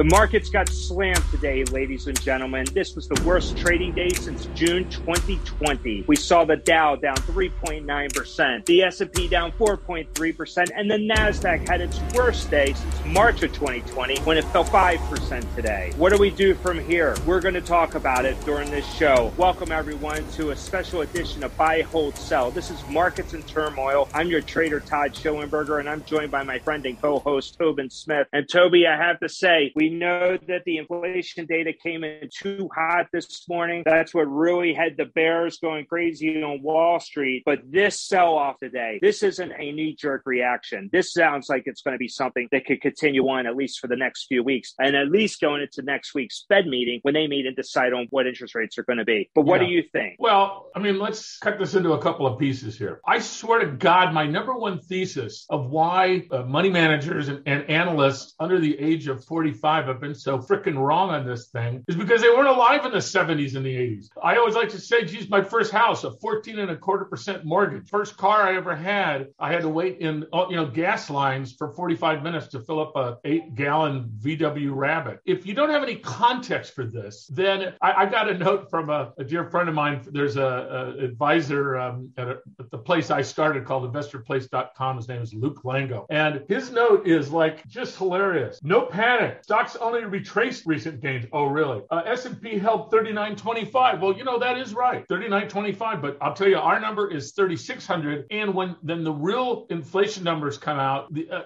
The markets got slammed today, ladies and gentlemen. This was the worst trading day since June 2020. We saw the Dow down 3.9%, the S&P down 4.3%, and the Nasdaq had its worst day since March of 2020 when it fell 5% today. What do we do from here? We're going to talk about it during this show. Welcome everyone to a special edition of Buy, Hold, Sell. This is Markets in Turmoil. I'm your trader Todd Schoenberger, and I'm joined by my friend and co-host Tobin Smith. And Toby, I have to say, we know that the inflation data came in too hot this morning. That's what really had the bears going crazy on Wall Street. But this sell off today, this isn't a knee jerk reaction. This sounds like it's going to be something that could continue on at least for the next few weeks and at least going into next week's Fed meeting when they meet and decide on what interest rates are going to be. But what yeah. do you think? Well, I mean, let's cut this into a couple of pieces here. I swear to God, my number one thesis of why uh, money managers and, and analysts under the age of 45 have been so freaking wrong on this thing is because they weren't alive in the 70s and the 80s. I always like to say, geez, my first house, a 14 and a quarter percent mortgage. First car I ever had, I had to wait in, uh, you know, gas lines for 45 minutes to fill up a eight gallon VW Rabbit. If you don't have any context for this, then I, I got a note from a, a, dear friend of mine. There's a, a advisor um, at, a, at, the place I started called investorplace.com. His name is Luke Lango. And his note is like just hilarious. No panic. Stocks only retraced recent gains. Oh, really? Uh, S&P held 39.25. Well, you know, that is right. 39.25. But I'll tell you, our number is 3,600. And when then the real inflation numbers come out, the, uh, uh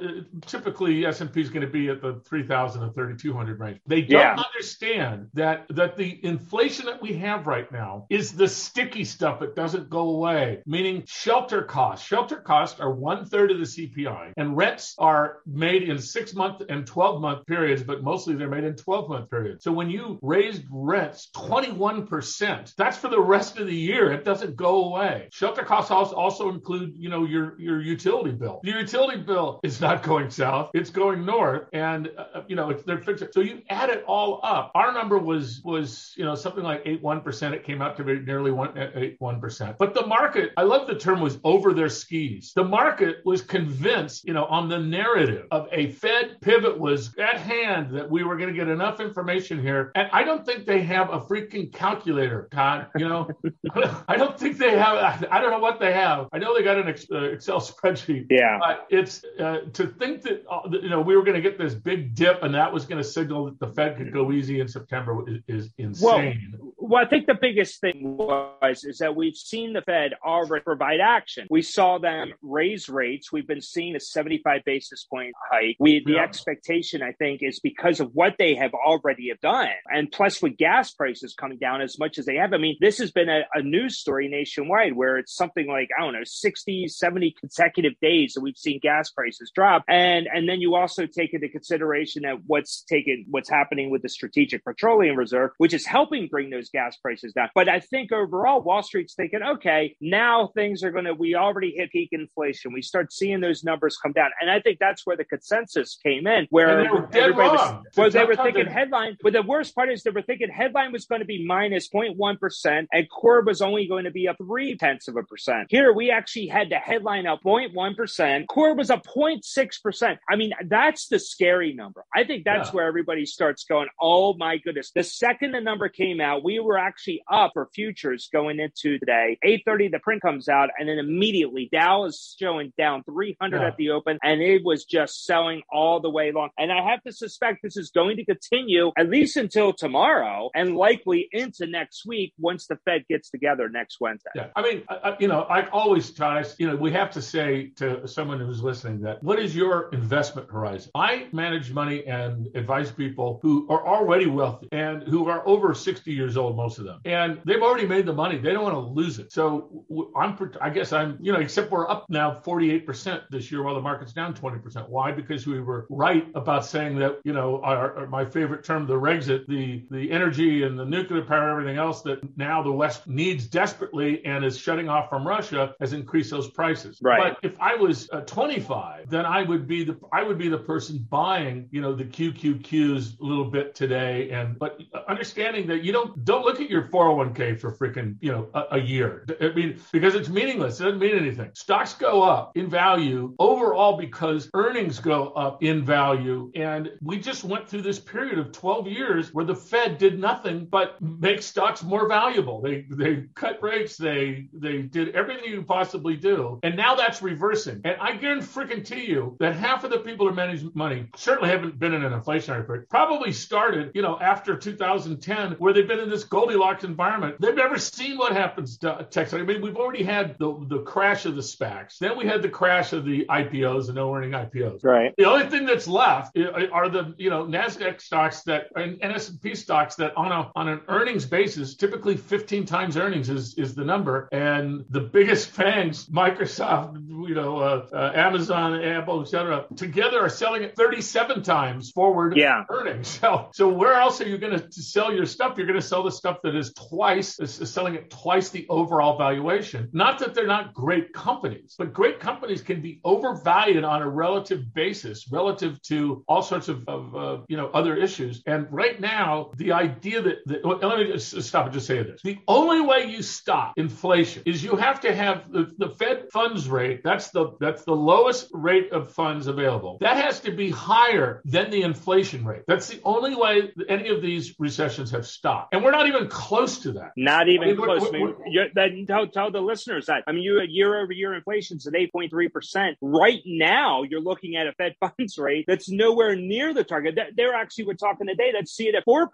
typically S&P is going to be at the 3,000 to 3,200 range. They don't yeah. understand that, that the inflation that we have right now is the sticky stuff that doesn't go away, meaning shelter costs. Shelter costs are one third of the CPI and rents are made in six month and 12 month periods, but mostly they're made in 12 month periods. So when you raised rents 21%, that's for the rest of the year. It doesn't go away. Shelter costs also include, you know, your, your utility bill. Your utility bill is not going south. It's going north. And, uh, you know, they're fixing. So you add it all up. Our number was, was, you know, something like 8.1%. It came out to be nearly 1, 8.1%. But the market, I love the term was over their skis. The market was convinced, you know, on the narrative of a Fed pivot was at hand that we were going to get enough information here. And I don't think they have a freaking calculator, Todd. You know, I don't think they have, I don't know what they have. I know they got an uh, Excel spreadsheet. Yeah. But it's uh, to think that, uh, you know, we were going to get this big dip and that was going to signal that the Fed could go easy in September is, is insane. Well, well, I think the biggest thing was is that we've seen the Fed already provide action. We saw them raise rates. We've been seeing a 75 basis point hike. We the yeah. expectation, I think, is because of what they have already have done, and plus with gas prices coming down as much as they have. I mean, this has been a, a news story nationwide where it's something like I don't know, 60, 70 consecutive days that we've seen gas prices drop, and and then you also take into consideration that what's taken, what's happening with the Strategic Petroleum Reserve, which is helping bring those gas prices down. But I think overall, Wall Street's thinking, okay, now things are going to, we already hit peak inflation. We start seeing those numbers come down. And I think that's where the consensus came in, where everybody was, well, they were thinking headline. But the worst part is they were thinking headline was going to be minus 0.1 and core was only going to be up three tenths of a percent. Here we actually had the headline up 0.1%. Core was up 0.6%. I mean, that's the scary number. I think that's yeah. where everybody starts going, oh my goodness. The second the number came out, we were actually up for futures going into today. 8:30 the print comes out and then immediately Dow is showing down 300 yeah. at the open and it was just selling all the way long. And I have to suspect this is going to continue at least until tomorrow and likely into next week once the Fed gets together next Wednesday. Yeah. I mean, I, you know, I always to, you know, we have to say to someone who's listening that what is your investment horizon? I manage money and advise people who are already wealthy and who are over 60 years old most of them. And they've already made the money. They don't want to lose it. So I'm, I guess I'm, you know, except we're up now 48% this year while the market's down 20%. Why? Because we were right about saying that, you know, our, our, my favorite term, the Rexit, the, the energy and the nuclear power, everything else that now the West needs desperately and is shutting off from Russia has increased those prices. Right. But if I was uh, 25, then I would be the, I would be the person buying, you know, the QQQs a little bit today. And, but understanding that you don't, don't look at your 401k for freaking, you know, a, a year. I mean, because it's meaningless. It doesn't mean anything. Stocks go up in value overall because earnings go up in value. And we just went through this period of 12 years where the Fed did nothing but make stocks more valuable. They they cut rates, they they did everything you possibly do. And now that's reversing. And I guarantee you that half of the people who manage money certainly haven't been in an inflationary period. Probably started, you know, after 2010, where they've been in this Goldilocks environment. They've never seen what happens to Texas. I mean, we've already had the, the crash of the SPACs. Then we had the crash of the IPOs and no earning IPOs. Right. The only thing that's left are the, you know, NASDAQ stocks that and, and S&P stocks that on a on an earnings basis, typically 15 times earnings is, is the number. And the biggest fangs, Microsoft, you know, uh, uh, Amazon, Apple, et cetera, together are selling at 37 times forward yeah. earnings. So, so where else are you going to sell your stuff? You're going to sell the stuff that is twice, is, is selling at twice the overall valuation. Not that they're not great companies, but great companies can be overvalued on a relative basis, relative to all sorts of, of uh, you know, other issues. And right now, the idea that, that well, let me just stop and just say this. The only way you stop inflation is you have to have the, the Fed funds rate. That's the, that's the lowest rate of funds available. That has to be higher than the inflation rate. That's the only way any of these recessions have stopped. And we're not even close to that. Not even I mean, close. We're, we're, I mean, then tell, tell the listeners that. I mean, you year over year inflation's at 8.3%. Right now, you're looking at a Fed funds rate that's nowhere near the target. They're actually, we're talking today, that's see it at 4%.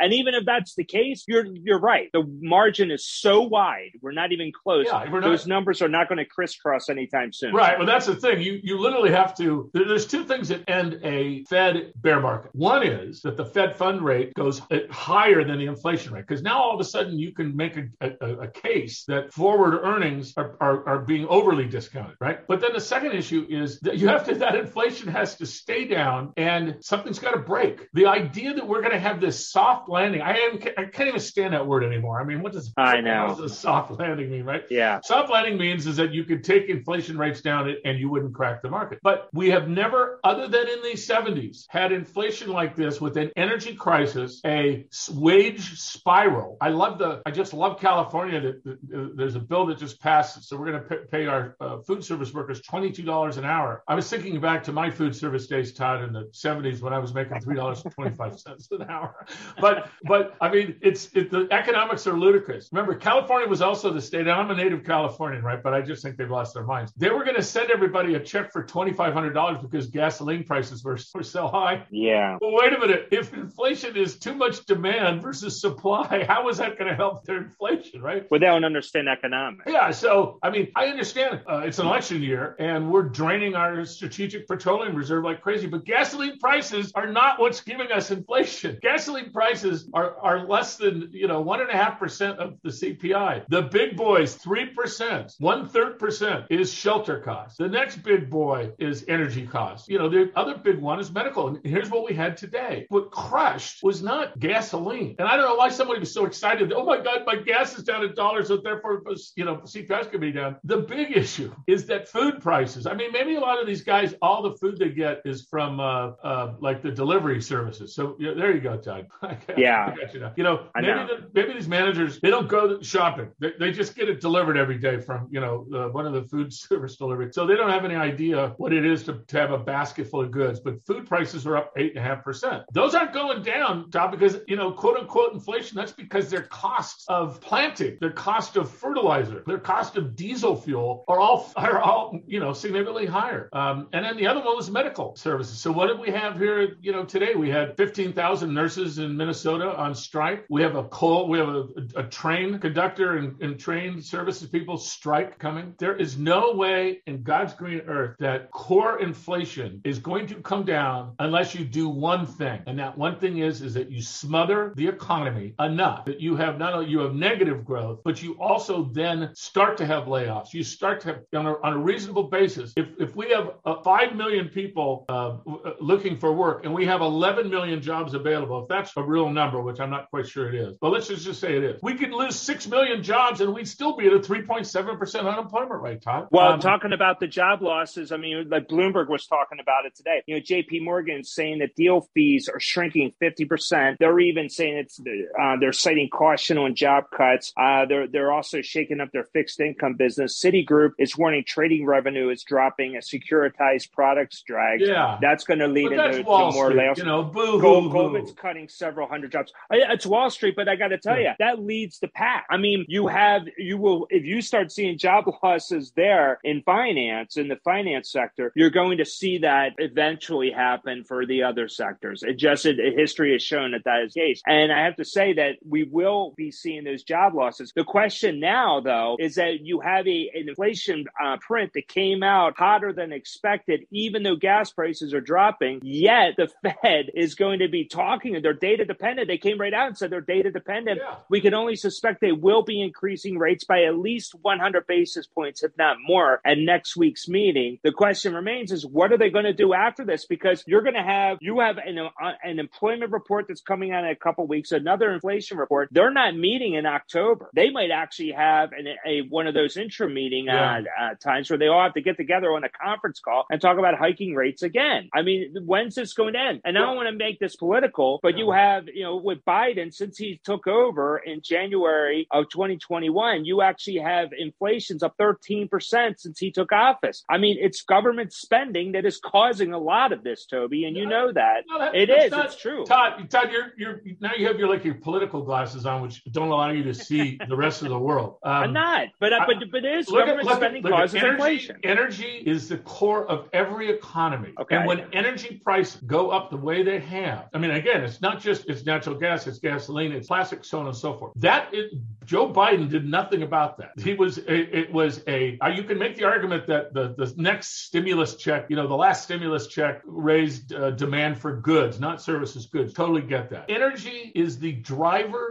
And even if that's the case, you're, you're right. The margin is so wide. We're not even close. Yeah, not, Those numbers are not going to crisscross anytime soon. Right. Well, that's the thing. You, you literally have to, there's two things that end a Fed bear market. One is that the Fed fund rate goes uh, higher than the inflation Because now all of a sudden you can make a, a, a case that forward earnings are, are, are, being overly discounted, right? But then the second issue is that you have to, that inflation has to stay down and something's got to break. The idea that we're going to have this soft landing, I, am, I can't even stand that word anymore. I mean, what does, I know. What does a soft landing mean, right? Yeah. Soft landing means is that you could take inflation rates down and you wouldn't crack the market. But we have never, other than in the 70s, had inflation like this with an energy crisis, a wage spiral. I love the, I just love California there's a bill that just passed. So we're going to pay our uh, food service workers $22 an hour. I was thinking back to my food service days, Todd, in the 70s when I was making $3.25 an hour. But, but I mean, it's, it, the economics are ludicrous. Remember, California was also the state, and I'm a native Californian, right? But I just think they've lost their minds. They were going to send everybody a check for $2,500 because gasoline prices were, were so high. Yeah. Well, wait a minute. If inflation is too much demand versus supply, how is that going to help their inflation, right? Well, they don't understand economics. Yeah. So, I mean, I understand uh, it's an election year and we're draining our strategic petroleum reserve like crazy, but gasoline prices are not what's giving us inflation. Gasoline prices are, are less than, you know, one and a half percent of the CPI. The big boys, 3%, one third percent is shelter costs. The next big boy is energy costs. You know, the other big one is medical. And here's what we had today. What crushed was not gasoline. And I don't know why somebody was so excited. Oh my God, my gas is down a dollar, so therefore, you know, CPI is going to be down. The big issue is that food prices. I mean, maybe a lot of these guys, all the food they get is from uh, uh, like the delivery services. So yeah, there you go, Todd. yeah. you, know, you know maybe know. The, maybe these managers they don't go shopping. They, they just get it delivered every day from you know uh, one of the food service delivery. So they don't have any idea what it is to, to have a basket full of goods. But food prices are up eight and a half percent. Those aren't going down, Todd, because you know quote unquote inflation. That's because their costs of planting, their cost of fertilizer, their cost of diesel fuel are all are all you know significantly higher. Um, and then the other one was medical services. So what did we have here? You know today we had 15,000 nurses in Minnesota on strike. We have a coal, we have a, a train conductor and, and train services people strike coming. There is no way in God's green earth that core inflation is going to come down unless you do one thing. And that one thing is, is that you smother the economy enough that you have not only you have negative growth, but you also then start to have layoffs. You start to have on a, on a reasonable basis. If, if we have uh, 5 million people uh, looking for work and we have 11 million jobs available, if that's a real number, which I'm not quite sure it is, but let's just, just say it is, we could lose 6 million jobs and we'd still be at a 3.7% unemployment rate, Todd. Well, um, talking about the job losses, I mean, like Bloomberg was talking about it today. You know, JP Morgan is saying that deal fees are shrinking 50%. They're even saying it's Uh, they're citing caution on job cuts. Uh, they're they're also shaking up their fixed income business. Citigroup is warning trading revenue is dropping as securitized products drag. Yeah, that's going to lead but into more layoffs. You know, boo Gold, Goldman's cutting several hundred jobs. It's Wall Street, but I got to tell yeah. you, that leads the pack. I mean, you have you will if you start seeing job losses there in finance in the finance sector, you're going to see that eventually happen for the other sectors. It just it, history has shown that that is the case, and I have to say that we will be seeing those job losses. The question now, though, is that you have a an inflation uh, print that came out hotter than expected, even though gas prices are dropping. Yet the Fed is going to be talking, and they're data dependent. They came right out and said they're data dependent. Yeah. We can only suspect they will be increasing rates by at least 100 basis points, if not more, at next week's meeting. The question remains is what are they going to do after this? Because you're going to have you have an, uh, an employment report that's coming out in a couple weeks, another inflation report. They're not meeting in October. They might actually have an, a one of those interim meeting yeah. uh, uh, times where they all have to get together on a conference call and talk about hiking rates again. I mean, when's this going to end? And I don't want to make this political, but you have you know with Biden since he took over in January of 2021, you actually have inflation's up 13% since he took office. I mean, it's government spending that is causing a lot of this, Toby, and you know that. No, that it is. Not, it's true. Todd, Todd, you're you're now you have your like your political glasses on, which don't allow you to see the rest of the world. Um, I'm not, but I, but but it is government at, spending at, causes energy, inflation. Energy is the core of every economy. Okay. And when energy prices go up the way they have, I mean, again, it's not just it's natural gas, it's gasoline, it's plastic, so on and so forth. That is, Joe Biden did nothing about that. He was it, it was a uh, you can make the argument that the the next stimulus check, you know, the last stimulus check raised uh, demand for goods, not services, goods. Totally get that. Energy is the driver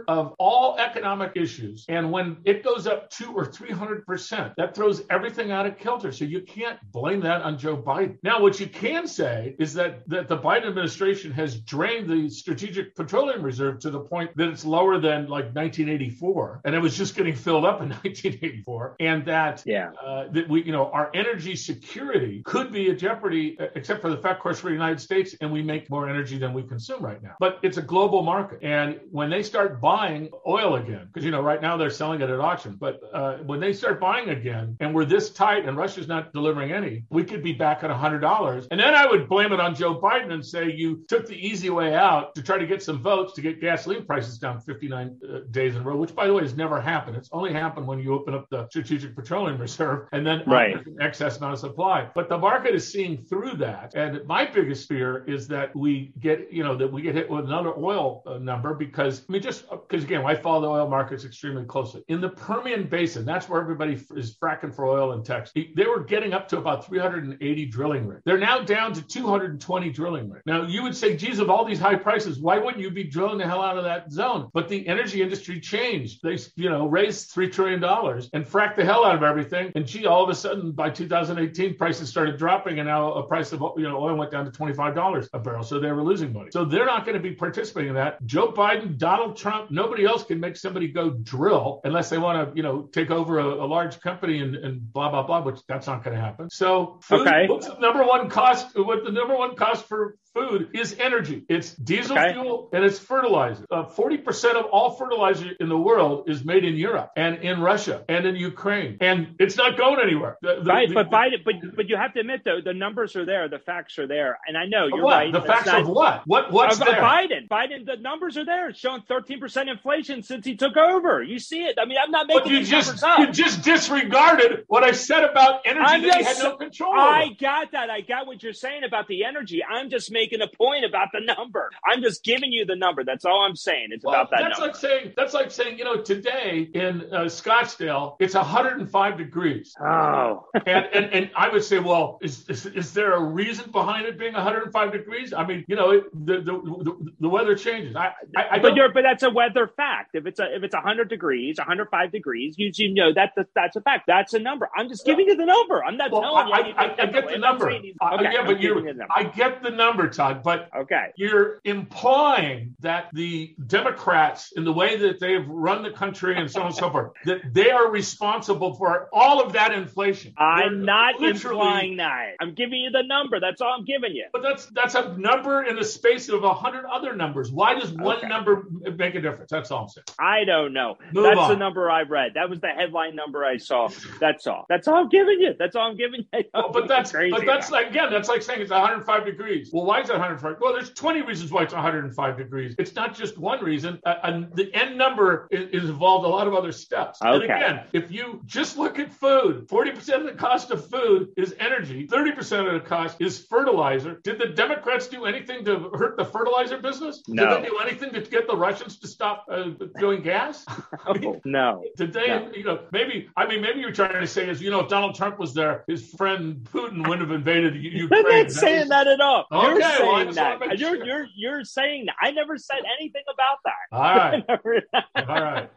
of all economic issues, and when it goes up two or three hundred percent, that throws everything out of kilter. So you can't blame that on Joe Biden. Now, what you can say is that that the Biden administration has drained the strategic petroleum reserve to the point that it's lower than like 1984, and it was just getting filled up in 1984, and that yeah, uh, that we you know our energy security could be a jeopardy, except for the fact, of course, for the United States, and we make more energy than we consume right now. But it's a global market, and when they start buying oil again, because you know right now they're selling it at auction, but uh, when they start buying again, and we're this tight, and Russia's not delivering any, we could be back at $100, and then I would blame it on Joe Biden and say you took the easy way out to try to get some votes to get gasoline prices down 59 uh, days in a row, which by the way has never happened. It's only happened when you open up the Strategic Petroleum Reserve and then right. excess amount of supply. But the market is seeing through that. And my biggest fear is that we get, you know, that we get hit with another oil uh, number because, I mean, just uh, because again, I follow the oil markets extremely closely. In the Permian Basin, that's where everybody is fracking for oil in Texas. They were getting up to about 380 drilling rigs. They're now down to 220 drilling rigs. Now, you would say, geez, of all these high prices, why wouldn't you be drilling the hell out of that zone? But the energy industry changed. They, you know, raised $3 trillion and fracked the hell out of everything. And gee, all of a sudden by 2018, prices started dropping and now a price of, you know, oil went down to $25 a barrel. So they were losing money. So they're not going to be participating in that. Joe Biden, Donald Trump, nobody else can make somebody go drill unless they want to, you know, take over a, a large company and, and, blah, blah, blah, which that's not going to happen. So food, okay. what's the number one cost? What the number one cost for food is energy. It's diesel okay. fuel and it's fertilizer. Uh, 40% of all fertilizer in the world is made in Europe and in Russia and in Ukraine. And it's not going anywhere. The, the, right. The, but Biden, but, but you have to admit though, the numbers are there. The facts are there. And I know you're what? right. The facts not, of what? What, what's of, there? Biden, Biden, the numbers are there. It's showing 13% inflation since he took over. You see it. I mean, I'm not making but you just. You just disregarded what I said about energy I'm that just, he had no control I over. got that. I got what you're saying about the energy. I'm just making a point about the number. I'm just giving you the number. That's all I'm saying. It's well, about that that's number. like saying that's like saying you know today in uh, Scottsdale it's 105 degrees. Oh, and, and and I would say, well, is, is, is there a reason behind it being 105 degrees? I mean, you know, it, the, the, the the weather changes. I, I, I but you're but that's a weather fact. If it's a if it's 100 degrees, 105 degrees, you you know that that's a fact. That's a number. I'm just giving yeah. you the number. I'm not well, telling I, you. I, I, I get the number. Okay, yeah, but you're. I get the number, Todd. But okay, you're implying that the Democrats, in the way that they've run the country and so on and so forth, that they are responsible for all of that inflation. I'm They're not implying that. I'm giving you the number. That's all I'm giving you. But that's that's a number in the space of a hundred other numbers. Why does one okay. number make a difference. That's all I'm saying. I don't know. Move That's on. the number I read. That was the headline number I saw. That's all. That's all I'm giving you. That's all I'm giving you. Well, but that's Crazy but that's like again that's like saying it's 105 degrees. Well, why is it 105? Well, there's 20 reasons why it's 105 degrees. It's not just one reason. Uh, and the end number is, is involved a lot of other steps. And again, if you just look at food, 40% of the cost of food is energy. 30% of the cost is fertilizer. Did the Democrats do anything to hurt the fertilizer business? No. Did they do anything to get the Russians to stop uh, doing gas? I mean, no. did they, No. you know, maybe, I mean, maybe you're trying to say is, you know, if Donald Trump was there, his friend Putin wouldn't have invaded U- I'm Ukraine. not saying that at all. Okay, you're saying that. You're, sure. you're you're saying that. I never said anything about that. All right, Never- all right.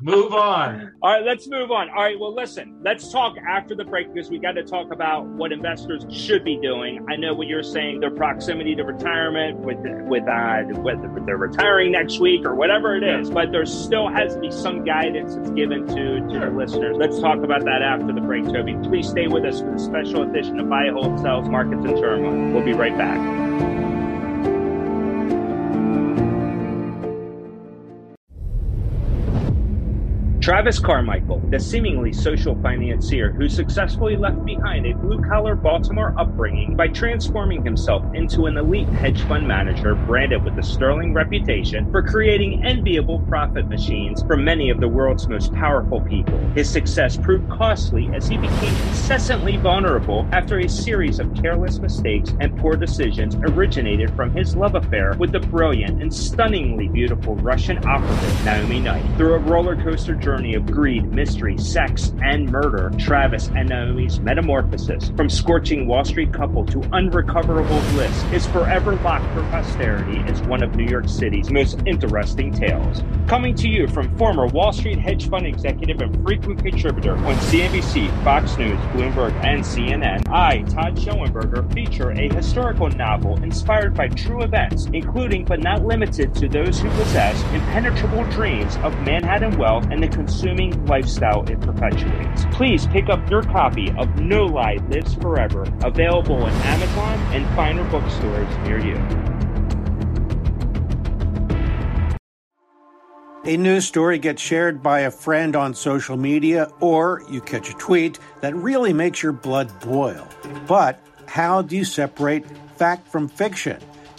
Move on. All right, let's move on. All right, well, listen, let's talk after the break because we got to talk about what investors should be doing. I know what you're saying, their proximity to retirement, with with uh, with they're retiring next week or whatever it is, but there still has to be some guidance that's given to to the listeners. Let's talk about that after the break, Toby. Please stay with us for the special edition of Buy, Hold, Sell, Markets and Turmoil. We'll be right back. Bye. Travis Carmichael, the seemingly social financier who successfully left behind a blue collar Baltimore upbringing by transforming himself into an elite hedge fund manager branded with a sterling reputation for creating enviable profit machines for many of the world's most powerful people. His success proved costly as he became incessantly vulnerable after a series of careless mistakes and poor decisions originated from his love affair with the brilliant and stunningly beautiful Russian operative Naomi Knight. Through a roller coaster journey of greed, mystery, sex, and murder, Travis and Naomi's metamorphosis from scorching Wall Street couple to unrecoverable bliss is forever locked for posterity as one of New York City's most interesting tales. Coming to you from former Wall Street hedge fund executive and frequent contributor on CNBC, Fox News, Bloomberg, and CNN, I, Todd Schoenberger, feature a historical novel inspired by true events, including but not limited to those who possess impenetrable dreams of Manhattan wealth and the consuming lifestyle it perpetuates. Please pick up your copy of No Lie Lives Forever, available on Amazon and finer bookstores near you. A news story gets shared by a friend on social media, or you catch a tweet that really makes your blood boil. But how do you separate fact from fiction?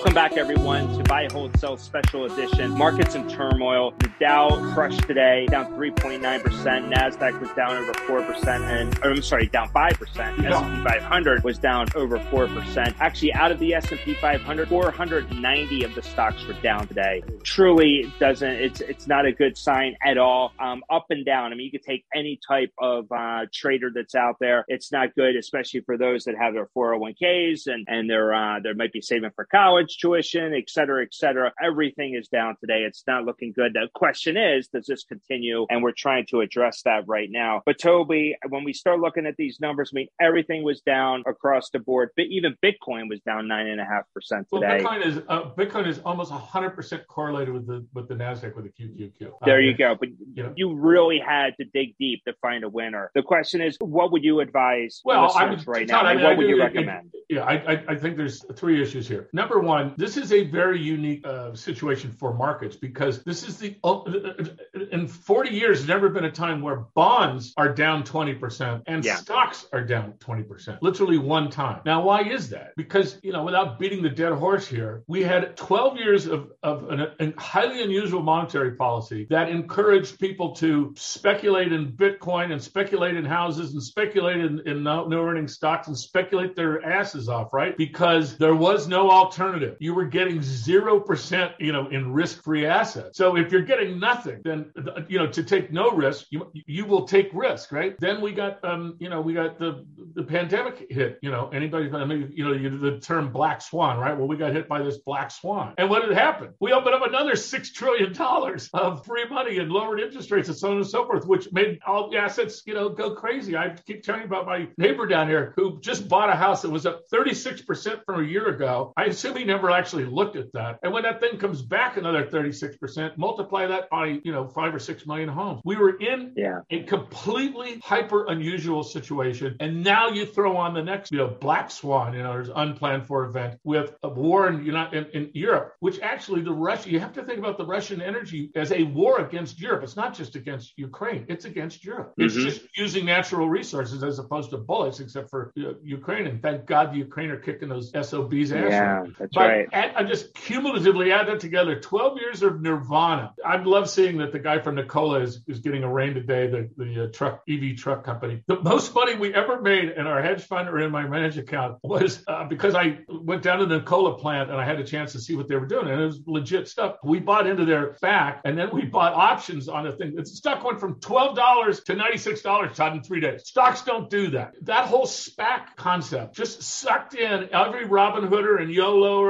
Welcome back, everyone, to Buy, Hold, Sell Special Edition. Markets in turmoil. The Dow crushed today, down 3.9%. Nasdaq was down over 4%, and I'm sorry, down 5%. Yeah. S&P 500 was down over 4%. Actually, out of the S&P 500, 490 of the stocks were down today. Truly doesn't. It's it's not a good sign at all. Um, up and down. I mean, you could take any type of uh, trader that's out there. It's not good, especially for those that have their 401ks and and they're uh, they might be saving for college tuition, et cetera, et cetera. Everything is down today. It's not looking good. The question is, does this continue? And we're trying to address that right now. But Toby, when we start looking at these numbers, I mean, everything was down across the board. But even Bitcoin was down nine and a half percent Well, today. Bitcoin is uh, Bitcoin is almost 100 percent correlated with the with the Nasdaq with the QQQ. Uh, There you go. But you know. you really had to dig deep to find a winner. The question is, what would you advise Well, I would right now? I mean, I what would do- you it- recommend? Yeah, I, I, I think there's three issues here. Number one, this is a very unique uh, situation for markets because this is the in 40 years, there's never been a time where bonds are down 20% and Yeah. stocks are down 20%. Literally one time. Now, why is that? Because you know, without beating the dead horse here, we had 12 years of of an, a highly unusual monetary policy that encouraged people to speculate in Bitcoin and speculate in houses and speculate in, in no earning stocks and speculate their asses off, right? Because there was no alternative. You were getting 0%, you know, in risk free assets. So if you're getting nothing, then you know, to take no risk, you you will take risk, right? Then we got, um, you know, we got the the pandemic hit. You know, anybody, I mean, you know, the term black swan, right? Well, we got hit by this black swan, and what did happen? We opened up another six trillion dollars of free money and lowered interest rates and so on and so forth, which made all the assets, you know, go crazy. I keep telling you about my neighbor down here who just bought a house that was up 36 percent from a year ago. I assume he never actually looked at that, and when that thing comes back another 36 percent, multiply that by you know five or six million homes. We were in yeah. a completely hyper unusual situation, and now you throw on the next you know black swan, you know, there's unplanned for event with a war in, you know, in, in Europe, which actually the Russia you have to think about the Russian energy as a war against Europe. It's not just against Ukraine; it's against Europe. Mm-hmm. It's just using natural resources as opposed to bullets, except for you know, Ukraine. And thank God the Ukraine are kicking those SOBs ass. Yeah, that's but right. I just cumulatively add that together. Twelve years of nirvana. I love seeing that the guy from Nikola is, is getting a rain today. The the uh, truck EV truck company. The most money we ever made in our hedge fund or in my managed account was uh, because I went down to the Nikola plant and I had a chance to see what they were doing, and it was legit stuff. We bought into their back, and then we bought options on a thing. The stock went from twelve dollars to ninety six dollars, Todd, in three days. Stocks don't do that. That whole SPAC concept just sucked in every Robin Hooder and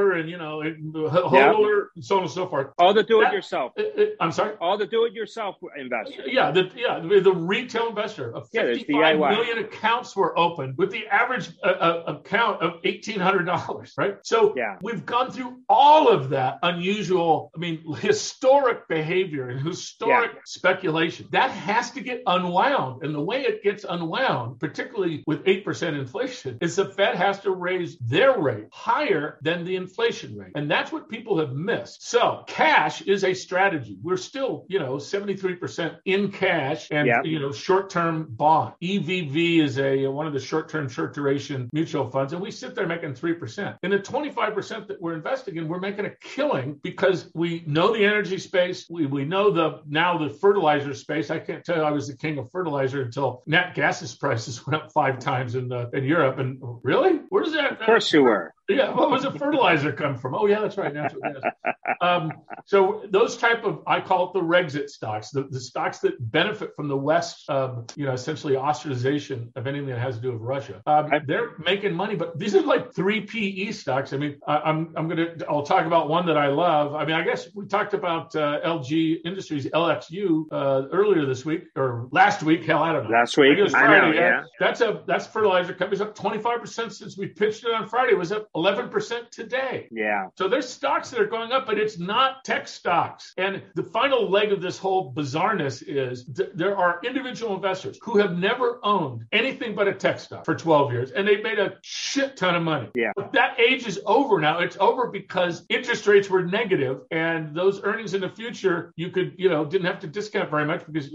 And you know hodler and so on and so forth. All the do it yourself. I'm sorry. All the do it yourself investors. Yeah, the yeah the, retail investor. Of yeah, 55 million accounts were opened with the average uh, uh, account of eighteen hundred dollars. Right. So yeah. we've gone through all of that unusual. I mean, historic behavior and historic yeah. speculation that has to get unwound. And the way it gets unwound, particularly with eight percent inflation, is the Fed has to raise their rate higher than the inflation rate, and that's what people have missed. So cash is a strategy. We're still, you know, seventy three percent in cash and yeah. you know short-term bond. EVV is a uh, one of the short-term, short-duration mutual funds, and we sit there making three percent. And the 25% that we're investing in, we're making a killing because we know the energy space, we, we know the now the fertilizer space. I can't tell you I was the king of fertilizer until nat gases prices went up five times in the in Europe. And oh, really, where does that? Of course, you uh, were. Yeah, what was the fertilizer come from? Oh, yeah, that's right. Natural gas. Um, so those type of I call it the Regxit stocks, the, the stocks that benefit from the West, um, you know, essentially ostracization of anything that has to do with Russia. Um, they're making money, but these are like three PE stocks. I mean, I, am I'm gonna I'll talk about one that I love. I mean, I guess we talked about uh, LSB Industries LXU uh, earlier this week or last week. Hell, I don't know. Last week, I, Friday, I know. Yeah, that's a that's fertilizer company's up 25 percent since we pitched it on Friday. It was up 11% today. Yeah. So there's stocks that are going up, but it's not tech stocks. And the final leg of this whole bizarreness is th- there are individual investors who have never owned anything but a tech stock for 12 years and they've made a shit ton of money. Yeah. But that age is over now. It's over because interest rates were negative and those earnings in the future you could, you know, didn't have to discount very much because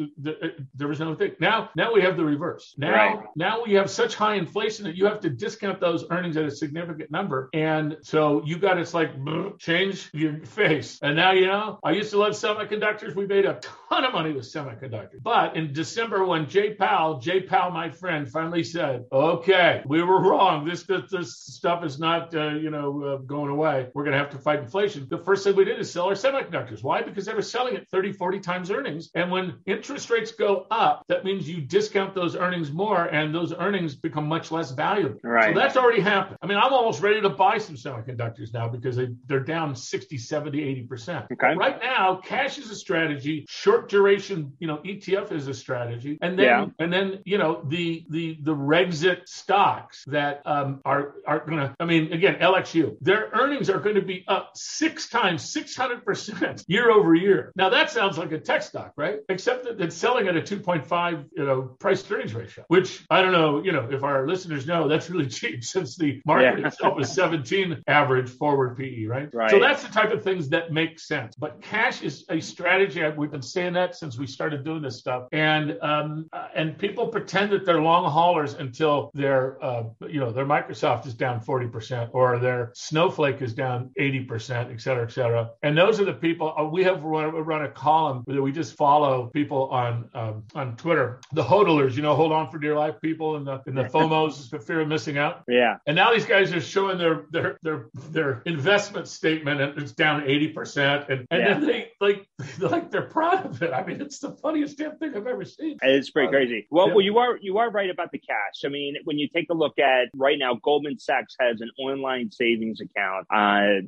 there was no thing. Now, now we have the reverse. Now, right. now we have such high inflation that you have to discount those earnings at a significant number number. And so you got it's like change your face. And now you know, I used to love semiconductors. We made a ton of money with semiconductors. But in December, when Jay Powell, Jay Powell, my friend, finally said, "Okay, we were wrong. This this, this stuff is not uh, you know uh, going away. We're going to have to fight inflation." The first thing we did is sell our semiconductors. Why? Because they were selling at 30, 40 times earnings. And when interest rates go up, that means you discount those earnings more, and those earnings become much less valuable. Right. So that's already happened. I mean, I'm almost ready to buy some semiconductors now because they, they're down 60, 70, 80%. Okay. Right now, cash is a strategy, short duration, you know, ETF is a strategy. And then, yeah. and then, you know, the, the, the Regxit stocks that um, are, are going to, I mean, again, LXU, their earnings are going to be up six times, 600% year over year. Now that sounds like a tech stock, right? Except that it's selling at a 2.5, you know, price to earnings ratio, which I don't know, you know, if our listeners know, that's really cheap since the market yeah. itself is 17 average forward PE, right? Right. So that's the type of things that make sense. But cash is a strategy. We've been saying that since we started doing this stuff, and um, uh, and people pretend that they're long haulers until their uh, you know their Microsoft is down 40 percent or their Snowflake is down 80 percent, et cetera, et cetera. And those are the people uh, we have run, run, a column that we just follow people on um, on Twitter, the hodlers, you know, hold on for dear life people, and the and the FOMOs, the fear of missing out. Yeah. And now these guys are showing their their their their investment statement and it's down 80% and, and yeah. then they like like they're proud of it. I mean, it's the funniest damn thing I've ever seen. It's pretty uh, crazy. Well, yeah. well, you are you are right about the cash. I mean, when you take a look at right now, Goldman Sachs has an online savings account uh,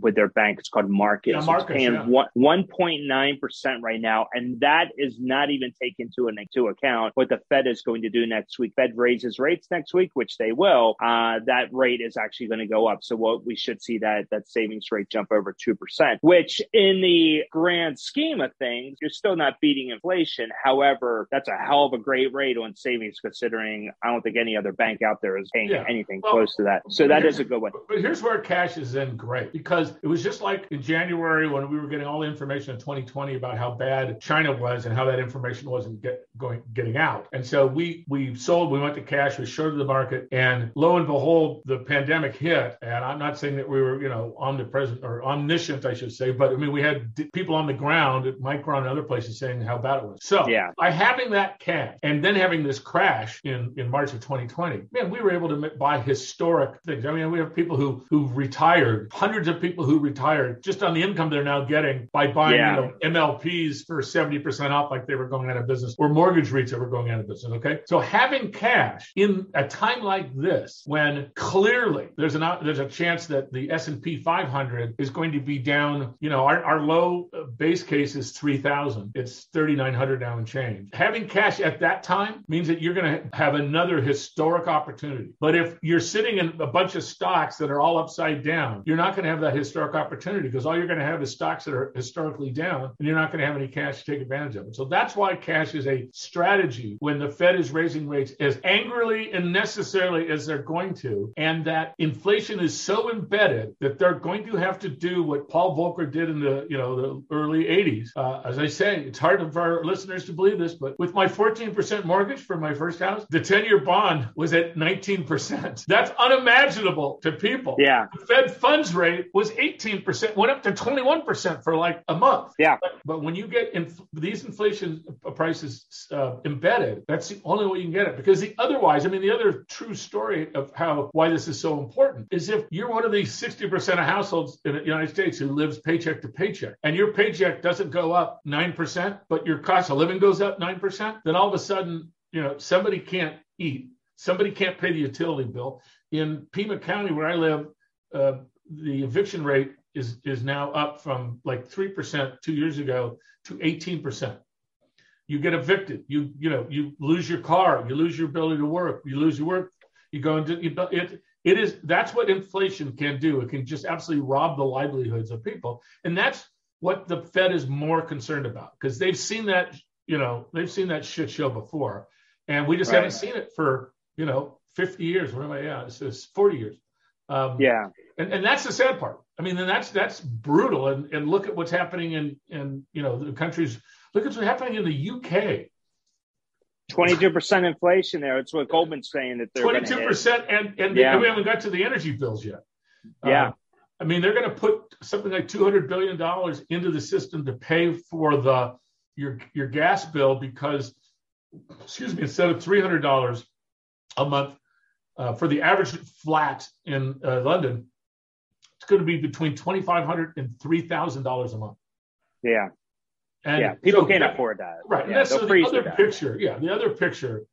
with their bank. It's called Marcus. Yeah, Marcus it's paying yeah. one point nine percent right now, and that is not even taken into, into account what the Fed is going to do next week. Fed raises rates next week, which they will. Uh, that rate is actually going to go up. So what we should see that that savings rate jump over two percent, which in the grand scheme of things, you're still not beating inflation. However, that's a hell of a great rate on savings considering I don't think any other bank out there is paying yeah. anything well, close to that. So that is a good one. But here's where cash is in great because it was just like in January when we were getting all the information in 2020 about how bad China was and how that information wasn't get, going getting out. And so we we sold, we went to cash, we shorted the market, and lo and behold, the pandemic hit. And I'm not saying that we were, you know, omnipresent or omniscient, I should say, but I mean we had people on the ground at Micron and other places saying how bad it was. So yeah. by having that cash and then having this crash in, in March of 2020, man, we were able to buy historic things. I mean, we have people who who retired, hundreds of people who retired just on the income they're now getting by buying yeah. you know, MLPs for 70% off like they were going out of business or mortgage rates that were going out of business. Okay. So having cash in a time like this, when clearly there's an there's a chance that the S&P 500 is going to be down, you know, our, our low base case is 3,000. It's 3,900 now and change. Having cash at that time means that you're going to have another historic opportunity. But if you're sitting in a bunch of stocks that are all upside down, you're not going to have that historic opportunity because all you're going to have is stocks that are historically down and you're not going to have any cash to take advantage of it. So that's why cash is a strategy when the Fed is raising rates as angrily and necessarily as they're going to, and that inflation is so embedded that they're going to have to do what Paul Volcker did in the you know the early 80s. Uh, as I say, it's hard for our listeners to believe this, but with my 14% mortgage for my first house, the 10-year bond was at 19%. That's unimaginable to people. Yeah. The Fed funds rate was 18%, went up to 21% for like a month. Yeah. But, but when you get in, these inflation prices uh, embedded, that's the only way you can get it. Because the otherwise, I mean, the other true story of how why this is so important is if you're one of these 60% of households in the United States who lives paycheck to paycheck, and your paycheck doesn't go up 9%, but your cost of living goes up 9%, then all of a sudden, you know, somebody can't eat. Somebody can't pay the utility bill. In Pima County, where I live, uh, the eviction rate is is now up from like three percent two years ago to eighteen percent. You get evicted. You you know you lose your car. You lose your ability to work. You lose your work. You go into it. It is that's what inflation can do. It can just absolutely rob the livelihoods of people, and that's what the Fed is more concerned about because they've seen that you know they've seen that shit show before, and we just right. haven't seen it for you know 50 years. What am I? Yeah, it's, it's 40 years. Um, yeah, and and that's the sad part. I mean, then that's that's brutal. And and look at what's happening in in you know the countries. Look at what's happening in the UK. Twenty-two percent inflation there. It's what Goldman's saying that they're twenty-two percent, and and yeah. we haven't got to the energy bills yet. Yeah, um, I mean, they're going to put something like two hundred billion dollars into the system to pay for the your your gas bill because, excuse me, instead of three hundred dollars a month uh, for the average flat in uh, London, it's going to be between twenty five hundred and three thousand dollars a month. Yeah. And yeah, people so can't that, afford that. Right. Yeah, that's so the other picture. Yeah, the other picture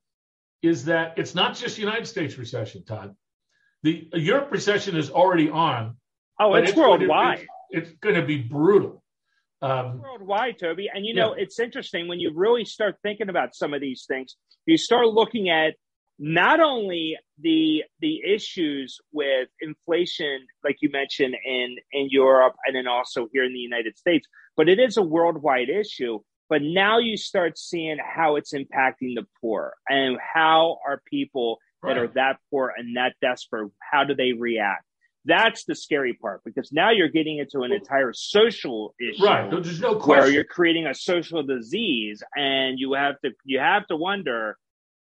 is that it's not just United States recession, Todd. The Europe recession is already on, Oh, it's, it's worldwide. Be, it's, it's going to be brutal. Um, worldwide, Toby. And you know, yeah. it's interesting when you really start thinking about some of these things. You start looking at not only the the issues with inflation, like you mentioned in in Europe, and then also here in the United States, but it is a worldwide issue. But now you start seeing how it's impacting the poor and how are people right. that are that poor and that desperate, how do they react? That's the scary part because now you're getting into an entire social issue. Right. There's no question. Where you're creating a social disease and you have to you have to wonder,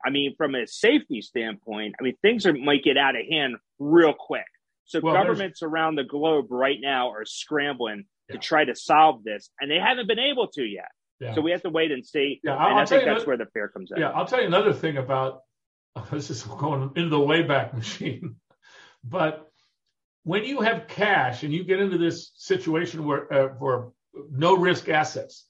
I mean, from a safety standpoint, I mean, things are might get out of hand real quick. So well, governments around the globe right now are scrambling yeah. to try to solve this, and they haven't been able to yet. Yeah. So we have to wait and see. Yeah, and I'll i think that's another, where the fear comes in. Yeah, I'll tell you another thing about this is going into the wayback machine, but when you have cash and you get into this situation where uh, where no risk assets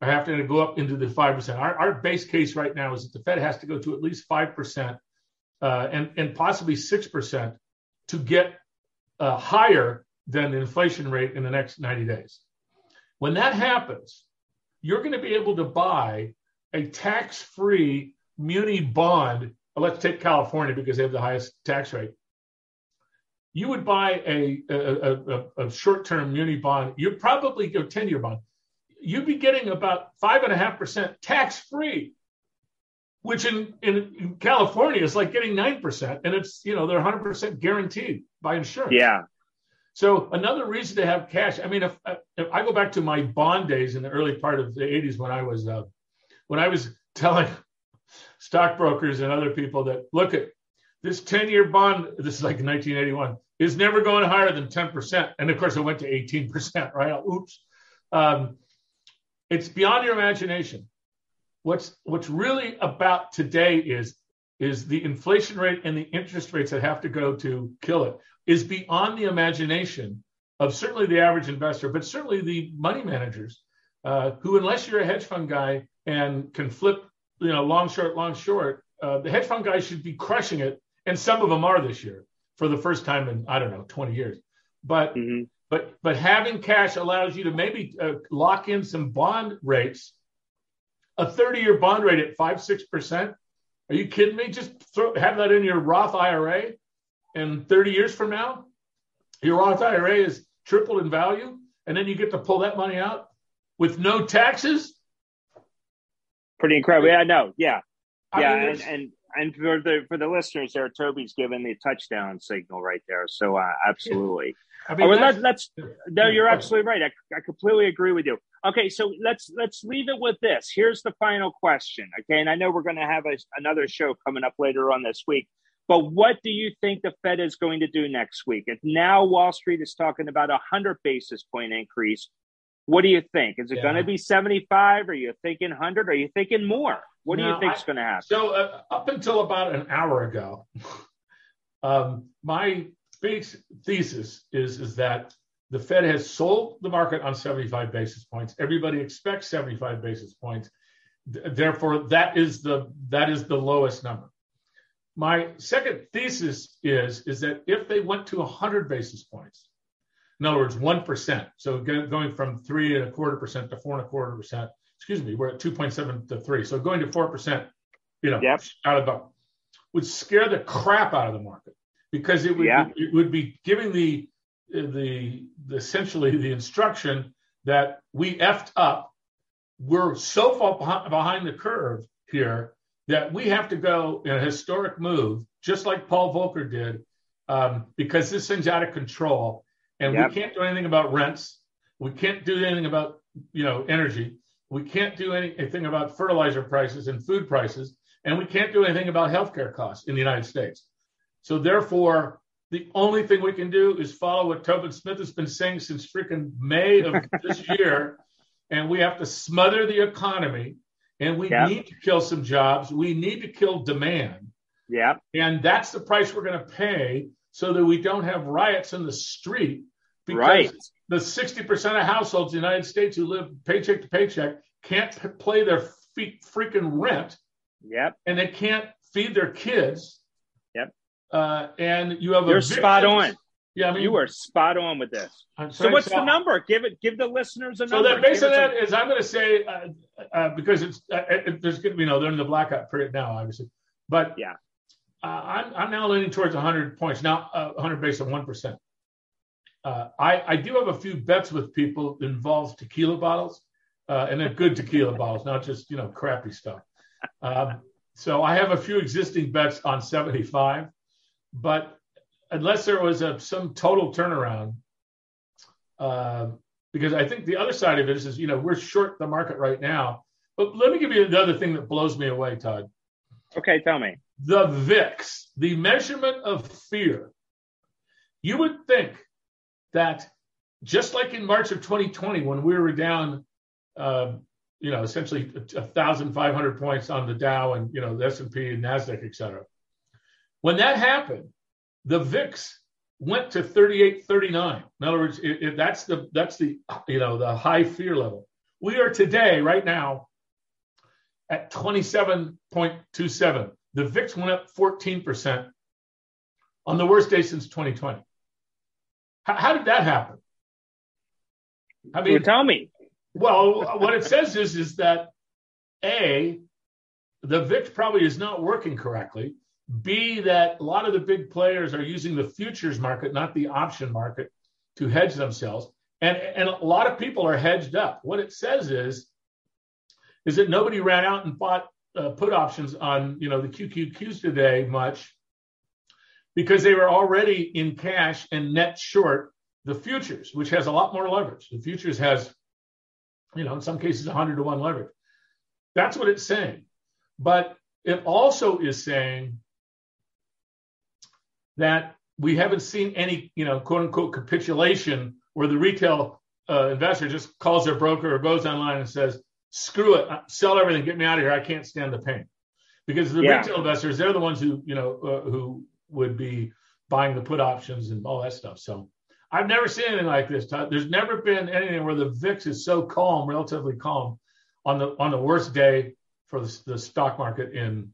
are having to go up into the 5%. Our, our base case right now is that the Fed has to go to at least 5% uh, and, and possibly 6% to get uh, higher than the inflation rate in the next 90 days. When that happens, you're going to be able to buy a tax free muni bond. Let's take California because they have the highest tax rate. You would buy a, a, a, a short term muni bond, you'd probably go 10 year bond. You'd be getting about 5.5% tax free, which in, in, in, California is like getting 9%. And it's, you know, they're 100% guaranteed by insurance. Yeah. So another reason to have cash. I mean, if, if, I go back to my bond days in the early part of the '80s when I was uh, when I was telling stockbrokers and other people that look at this 10-year bond. This is like 1981 is never going higher than 10%, and of course it went to 18%. Right? Oops. Um, it's beyond your imagination. What's what's really about today is is the inflation rate and the interest rates that have to go to kill it is beyond the imagination of certainly the average investor, but certainly the money managers uh, who, unless you're a hedge fund guy and can flip, you know, long short, long short, uh, the hedge fund guys should be crushing it, and some of them are this year for the first time in I don't know 20 years. But mm-hmm. but but having cash allows you to maybe uh, lock in some bond rates. A 30-year bond rate at five six percent. Are you kidding me? Just throw, have that in your Roth IRA and 30 years from now, your Roth IRA is tripled in value, and then you get to pull that money out with no taxes. Pretty incredible. Yeah, no, yeah, yeah, mean, and, and and for the for the listeners there, Toby's given the touchdown signal right there. So uh, absolutely. I mean, oh, let, us no, you're absolutely right. I, I completely agree with you. Okay, so let's let's leave it with this. Here's the final question. Okay, and I know we're going to have a, another show coming up later on this week. But what do you think the Fed is going to do next week? If now Wall Street is talking about a 100 basis point increase, what do you think? Is it yeah. going to be 75? Are you thinking 100? Are you thinking more? What do you think is going to happen? So, uh, up until about an hour ago, um, my big thesis is, is that the Fed has sold the market on 75 basis points. Everybody expects 75 basis points. Therefore, that is the that is the lowest number. My second thesis is, is that if they went to 100 basis points, in other words, 1%, so going from three and a quarter percent to four and a quarter percent, excuse me, we're at 2.7 to three. So going to 4%, you know, yep. out of the, would scare the crap out of the market because it would, yeah. it would be giving the, the, the, essentially the instruction that we effed up. We're so far behind the curve here that we have to go in a historic move, just like Paul Volcker did, um, because this thing's out of control, and yep. we can't do anything about rents. We can't do anything about you know energy. We can't do anything about fertilizer prices and food prices, and we can't do anything about healthcare costs in the United States. So therefore, the only thing we can do is follow what Tobin Smith has been saying since freaking May of this year, and we have to smother the economy and we yep. need to kill some jobs. We need to kill demand. Yeah. And that's the price we're going to pay so that we don't have riots in the street because right. The 60% of households in the United States who live paycheck to paycheck can't p- pay their feet freaking rent. Yep. And they can't feed their kids. Yep. Uh, and you have You're spot on. Yeah, I mean, you are spot on with this. So, what's the number? Give it. Give the listeners a so number. So, the base of that a... is I'm going to say uh, uh, because it's uh, it, there's going to be no they're in the blackout period now, obviously, but yeah, uh, I'm I'm now leaning towards 100 points now, 100 based on one percent. Uh, I I do have a few bets with people that involves tequila bottles, uh, and they're good tequila bottles, not just you know crappy stuff. Um, so I have a few existing bets on 75, but unless there was a, some total turnaround, uh, because I think the other side of it is, is, you know, we're short the market right now. But let me give you another thing that blows me away, Todd. Okay, tell me. The VIX, the measurement of fear. You would think that just like in March of 2020, when we were down, uh, you know, essentially 1,500 points on the Dow and, you know, the S&P and NASDAQ, et cetera. When that happened, the VIX went to 38, 39. In other words, it, it, that's the that's the you know the high fear level. We are today, right now, at 27.27. The VIX went up 14% on the worst day since 2020. How, how did that happen? I mean, well, tell me. Well, what it says is is that a the VIX probably is not working correctly. B that a lot of the big players are using the futures market, not the option market, to hedge themselves, and and a lot of people are hedged up. What it says is is that nobody ran out and bought uh, put options on you know the QQQs today much because they were already in cash and net short the futures, which has a lot more leverage. The futures has, you know, in some cases 100 to 1 leverage. That's what it's saying. But it also is saying that we haven't seen any, you know, quote unquote capitulation where the retail uh, investor just calls their broker or goes online and says, screw it, sell everything, get me out of here. I can't stand the pain. Because the yeah. retail investors, they're the ones who, you know, uh, who would be buying the put options and all that stuff. So I've never seen anything like this. There's never been anything where the VIX is so calm, relatively calm, on the on the worst day for the, the stock market in.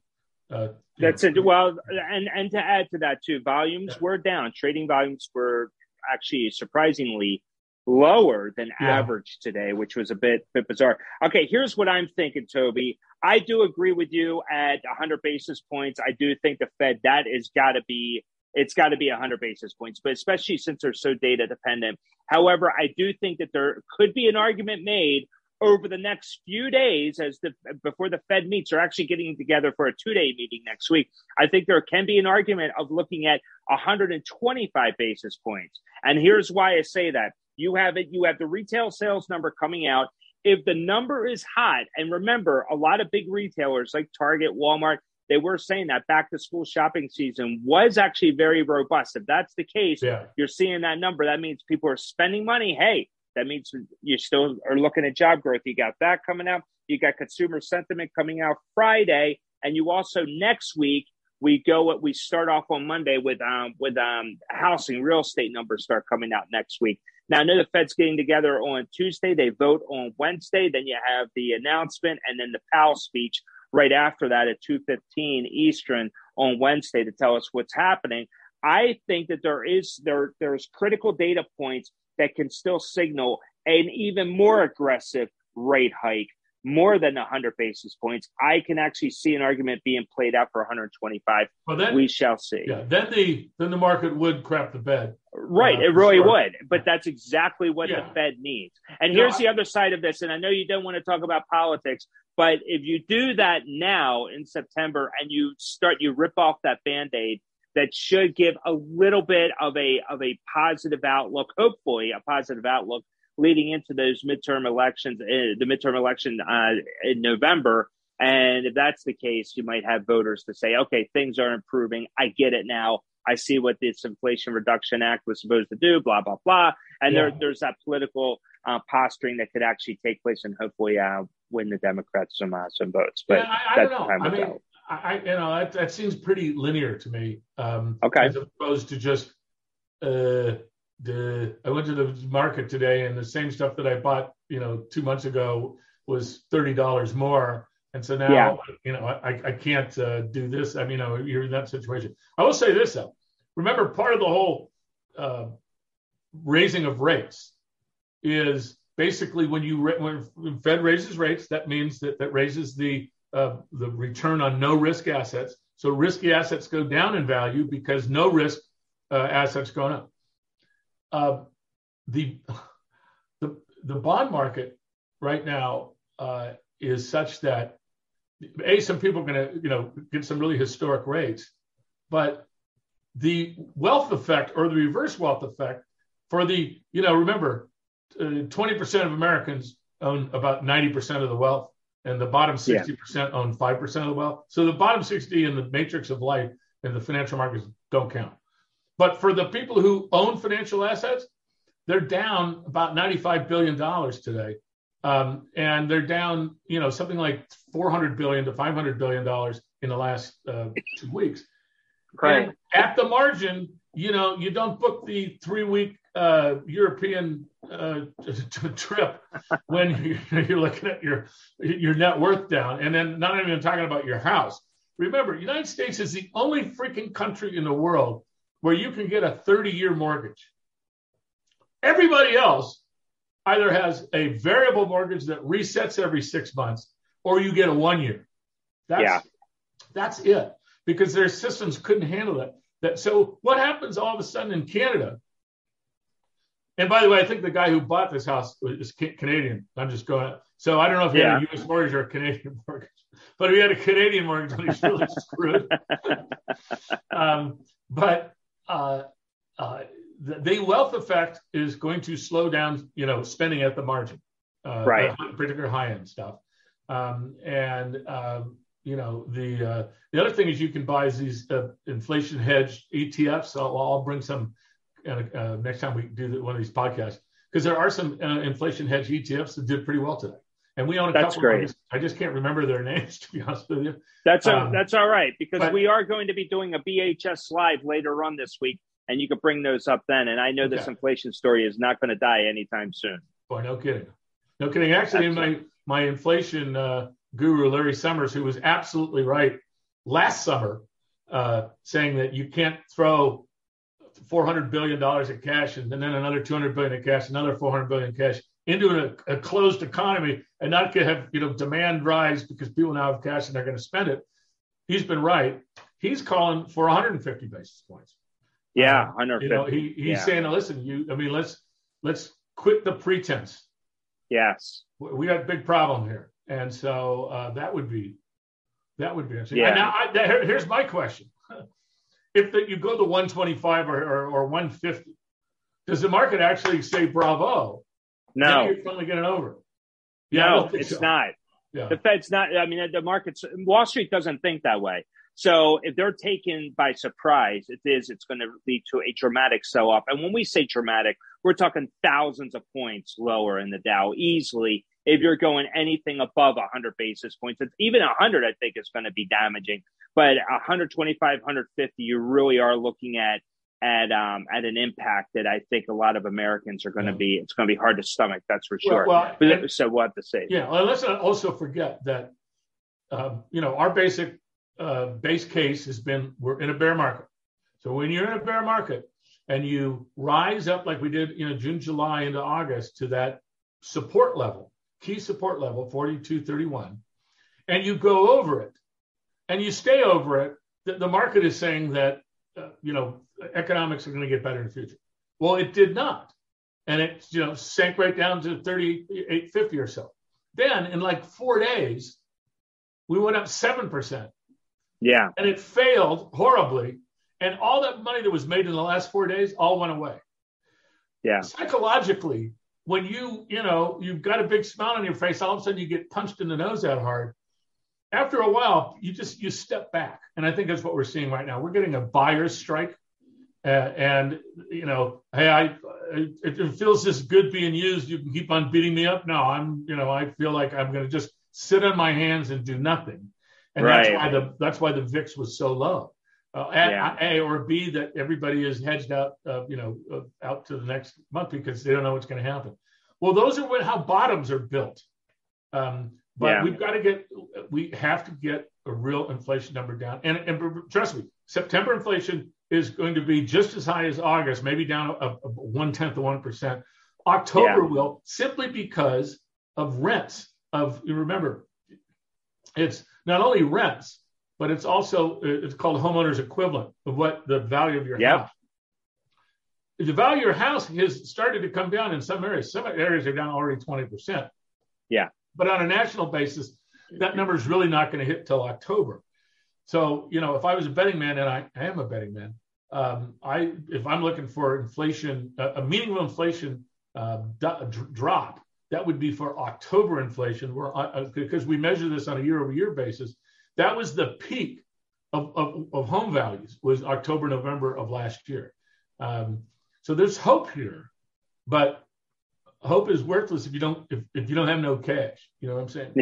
Uh, That's it. Well, and and to add to that too, volumes yeah. were down. Trading volumes were actually surprisingly lower than yeah. average today, which was a bit bit bizarre. Okay, here's what I'm thinking, Toby. I do agree with you at 100 basis points. I do think the Fed that is got to be it's got to be 100 basis points, but especially since they're so data dependent. However, I do think that there could be an argument made over the next few days as the before the Fed meets are actually getting together for a two-day meeting next week. I think there can be an argument of looking at 125 basis points. And here's why I say that. You have it, you have the retail sales number coming out. If the number is hot, and remember, a lot of big retailers like Target, Walmart, they were saying that back to school shopping season was actually very robust. If that's the case, yeah. you're seeing that number. That means people are spending money. Hey, that means you still are looking at job growth. You got that coming out. You got consumer sentiment coming out Friday, and you also next week we go. We start off on Monday with um with um housing real estate numbers start coming out next week. Now I know the Fed's getting together on Tuesday. They vote on Wednesday. Then you have the announcement and then the Powell speech right after that at 2:15 Eastern on Wednesday to tell us what's happening. I think that there is there there's critical data points that can still signal an even more aggressive rate hike, more than 100 basis points. I can actually see an argument being played out for 125. Well, then, we shall see. Yeah, then the then the market would crap the bed. Right, uh, it really sure. would. But that's exactly what yeah. the Fed needs. And here's the other side of this. And I know you don't want to talk about politics, but if you do that now in September and you start, you rip off that band aid, that should give a little bit of a of a positive outlook, hopefully a positive outlook leading into those midterm elections, uh, the midterm election uh, in November. And if that's the case, you might have voters to say, okay, things are improving. I get it now. I see what this Inflation Reduction Act was supposed to do, blah, blah, blah. And yeah. there, there's that political uh, posturing that could actually take place and hopefully uh, win the Democrats some uh, some votes. But yeah, I, I don't know. I mean, I, you know that, that seems pretty linear to me. Um, okay, as opposed to just uh, the I went to the market today and the same stuff that I bought you know two months ago was thirty dollars more. And so now, yeah. you know, I, I can't uh, do this. I mean, you know, you're in that situation. I will say this though. Remember, part of the whole uh, raising of rates is basically when you when Fed raises rates, that means that that raises the uh, the return on no risk assets. So risky assets go down in value because no risk uh, assets going up. Uh, the the the bond market right now uh, is such that a some people are going to you know get some really historic rates, but the wealth effect or the reverse wealth effect for the you know remember 20% uh, of Americans own about 90% of the wealth, and the bottom 60% yeah. own 5% of the wealth. So the bottom 60 in the matrix of life and the financial markets don't count. But for the people who own financial assets, they're down about $95 billion today. Um, and they're down, you know, something like 400 billion to 500 billion dollars in the last uh, two weeks. Right. at the margin, you know, you don't book the three week uh, European uh, trip when you're looking at your your net worth down, and then not even talking about your house. Remember, United States is the only freaking country in the world where you can get a 30 year mortgage. Everybody else either has a variable mortgage that resets every six months, or you get a one year. That's, yeah. that's it because their systems couldn't handle it. That so what happens all of a sudden in Canada? And by the way, I think the guy who bought this house is Canadian. I'm just going. So I don't know if he yeah. had a U.S. mortgage or a Canadian mortgage, but if he had a Canadian mortgage, he's really screwed. um, but uh, uh, the, the, wealth effect is going to slow down, you know, spending at the margin, uh, right? Particular high end stuff, um, and um, you know the uh, the other thing is you can buy these uh, inflation hedge ETFs. I'll, I'll bring some uh, next time we do one of these podcasts because there are some uh, inflation hedge ETFs that did pretty well today. And we own a that's couple. Great. I just, I just, can't remember their names to be honest with you. That's a, um, that's all right because but, we are going to be doing a BHS live later on this week, and you can bring those up then. And I know okay. this inflation story is not going to die anytime soon. Boy, no kidding, no kidding. Actually, in my my inflation uh, guru Larry Summers, who was absolutely right last summer, uh, saying that you can't throw 400 billion dollars in cash and then another 200 billion in cash, another 400 billion in cash into a, a closed economy and not have you know demand rise because people now have cash and they're going to spend it. He's been right. He's calling for 150 basis points. Yeah, 150. You know, he, he's yeah. saying, listen, you. I mean, let's let's quit the pretense. Yes, we got a big problem here. And so uh, that would be that would be interesting. Yeah. And now I, that, here's my question: If the, you go to 125 or, or, or 150, does the market actually say bravo? No, you're finally getting over. Yeah, no, it's so. not. Yeah. The Fed's not. I mean, the markets. Wall Street doesn't think that way. So if they're taken by surprise, it is. It's going to lead to a dramatic sell-off. And when we say dramatic, we're talking thousands of points lower in the Dow easily if you're going anything above 100 basis points. It's, even 100, I think, is going to be damaging. But 125, 150, you really are looking at at um, at an impact that I think a lot of Americans are going to yeah. be. It's going to be hard to stomach. That's for sure. Well, well, but, so we'll have to see. Yeah. Well, let's also forget that uh, you know our basic uh, base case has been we're in a bear market. So when you're in a bear market and you rise up like we did, you know, June, July into August to that support level, key support level, 42.31, and you go over it and you stay over it, the, the market is saying that, uh, you know, economics are going to get better in the future. Well, it did not. And it, you know, sank right down to 38.50 or so. Then in like four days, we went up 7%. Yeah. And it failed horribly. And all that money that was made in the last four days all went away. Yeah. Psychologically, when you, you know, you've got a big smile on your face, all of a sudden you get punched in the nose that hard. After a while, you just you step back, and I think that's what we're seeing right now. We're getting a buyer's strike, uh, and you know, hey, I it, it feels just good being used. You can keep on beating me up. No, I'm, you know, I feel like I'm going to just sit on my hands and do nothing, and right. that's why the that's why the VIX was so low. Uh, yeah. A or B that everybody is hedged out, uh, you know, uh, out to the next month because they don't know what's going to happen. Well, those are what, how bottoms are built. Um, but yeah. we've got to get, we have to get a real inflation number down. And, and trust me, September inflation is going to be just as high as August, maybe down a, a one tenth of one percent. October yeah. will simply because of rents. Of you remember, it's not only rents, but it's also it's called homeowners equivalent of what the value of your yep. house. The value of your house has started to come down in some areas. Some areas are down already 20%. Yeah. But on a national basis, that number is really not going to hit till October. So, you know, if I was a betting man, and I, I am a betting man, um, I if I'm looking for inflation, a meaningful inflation uh, drop, that would be for October inflation, where uh, because we measure this on a year-over-year basis. That was the peak of, of, of home values was October, November of last year. Um, so there's hope here, but hope is worthless if you don't if, if you don't have no cash. You know what I'm saying?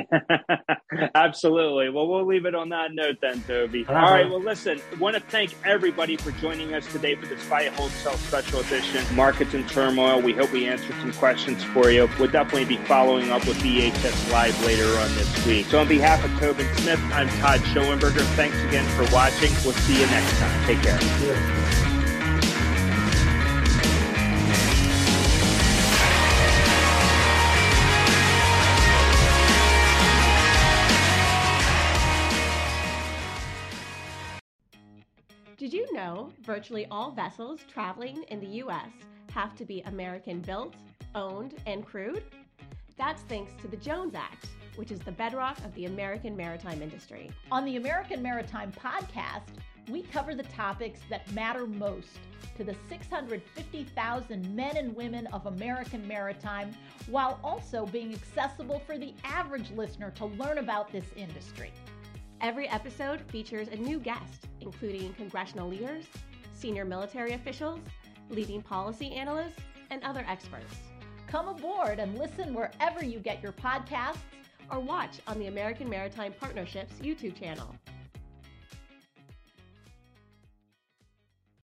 Absolutely. Well, we'll leave it on that note then, Toby. All right. All right well, listen, want to thank everybody for joining us today for this buy, hold, sell special edition, Markets in Turmoil. We hope we answered some questions for you. We'll definitely be following up with BHS Live later on this week. So on behalf of Tobin Smith, I'm Todd Schoenberger. Thanks again for watching. We'll see you next time. Take care. Virtually all vessels traveling in the U.S. have to be American built, owned, and crewed? That's thanks to the Jones Act, which is the bedrock of the American maritime industry. On the American Maritime Podcast, we cover the topics that matter most to the 650,000 men and women of American maritime while also being accessible for the average listener to learn about this industry. Every episode features a new guest, including congressional leaders, senior military officials, leading policy analysts, and other experts. Come aboard and listen wherever you get your podcasts or watch on the American Maritime Partnerships YouTube channel.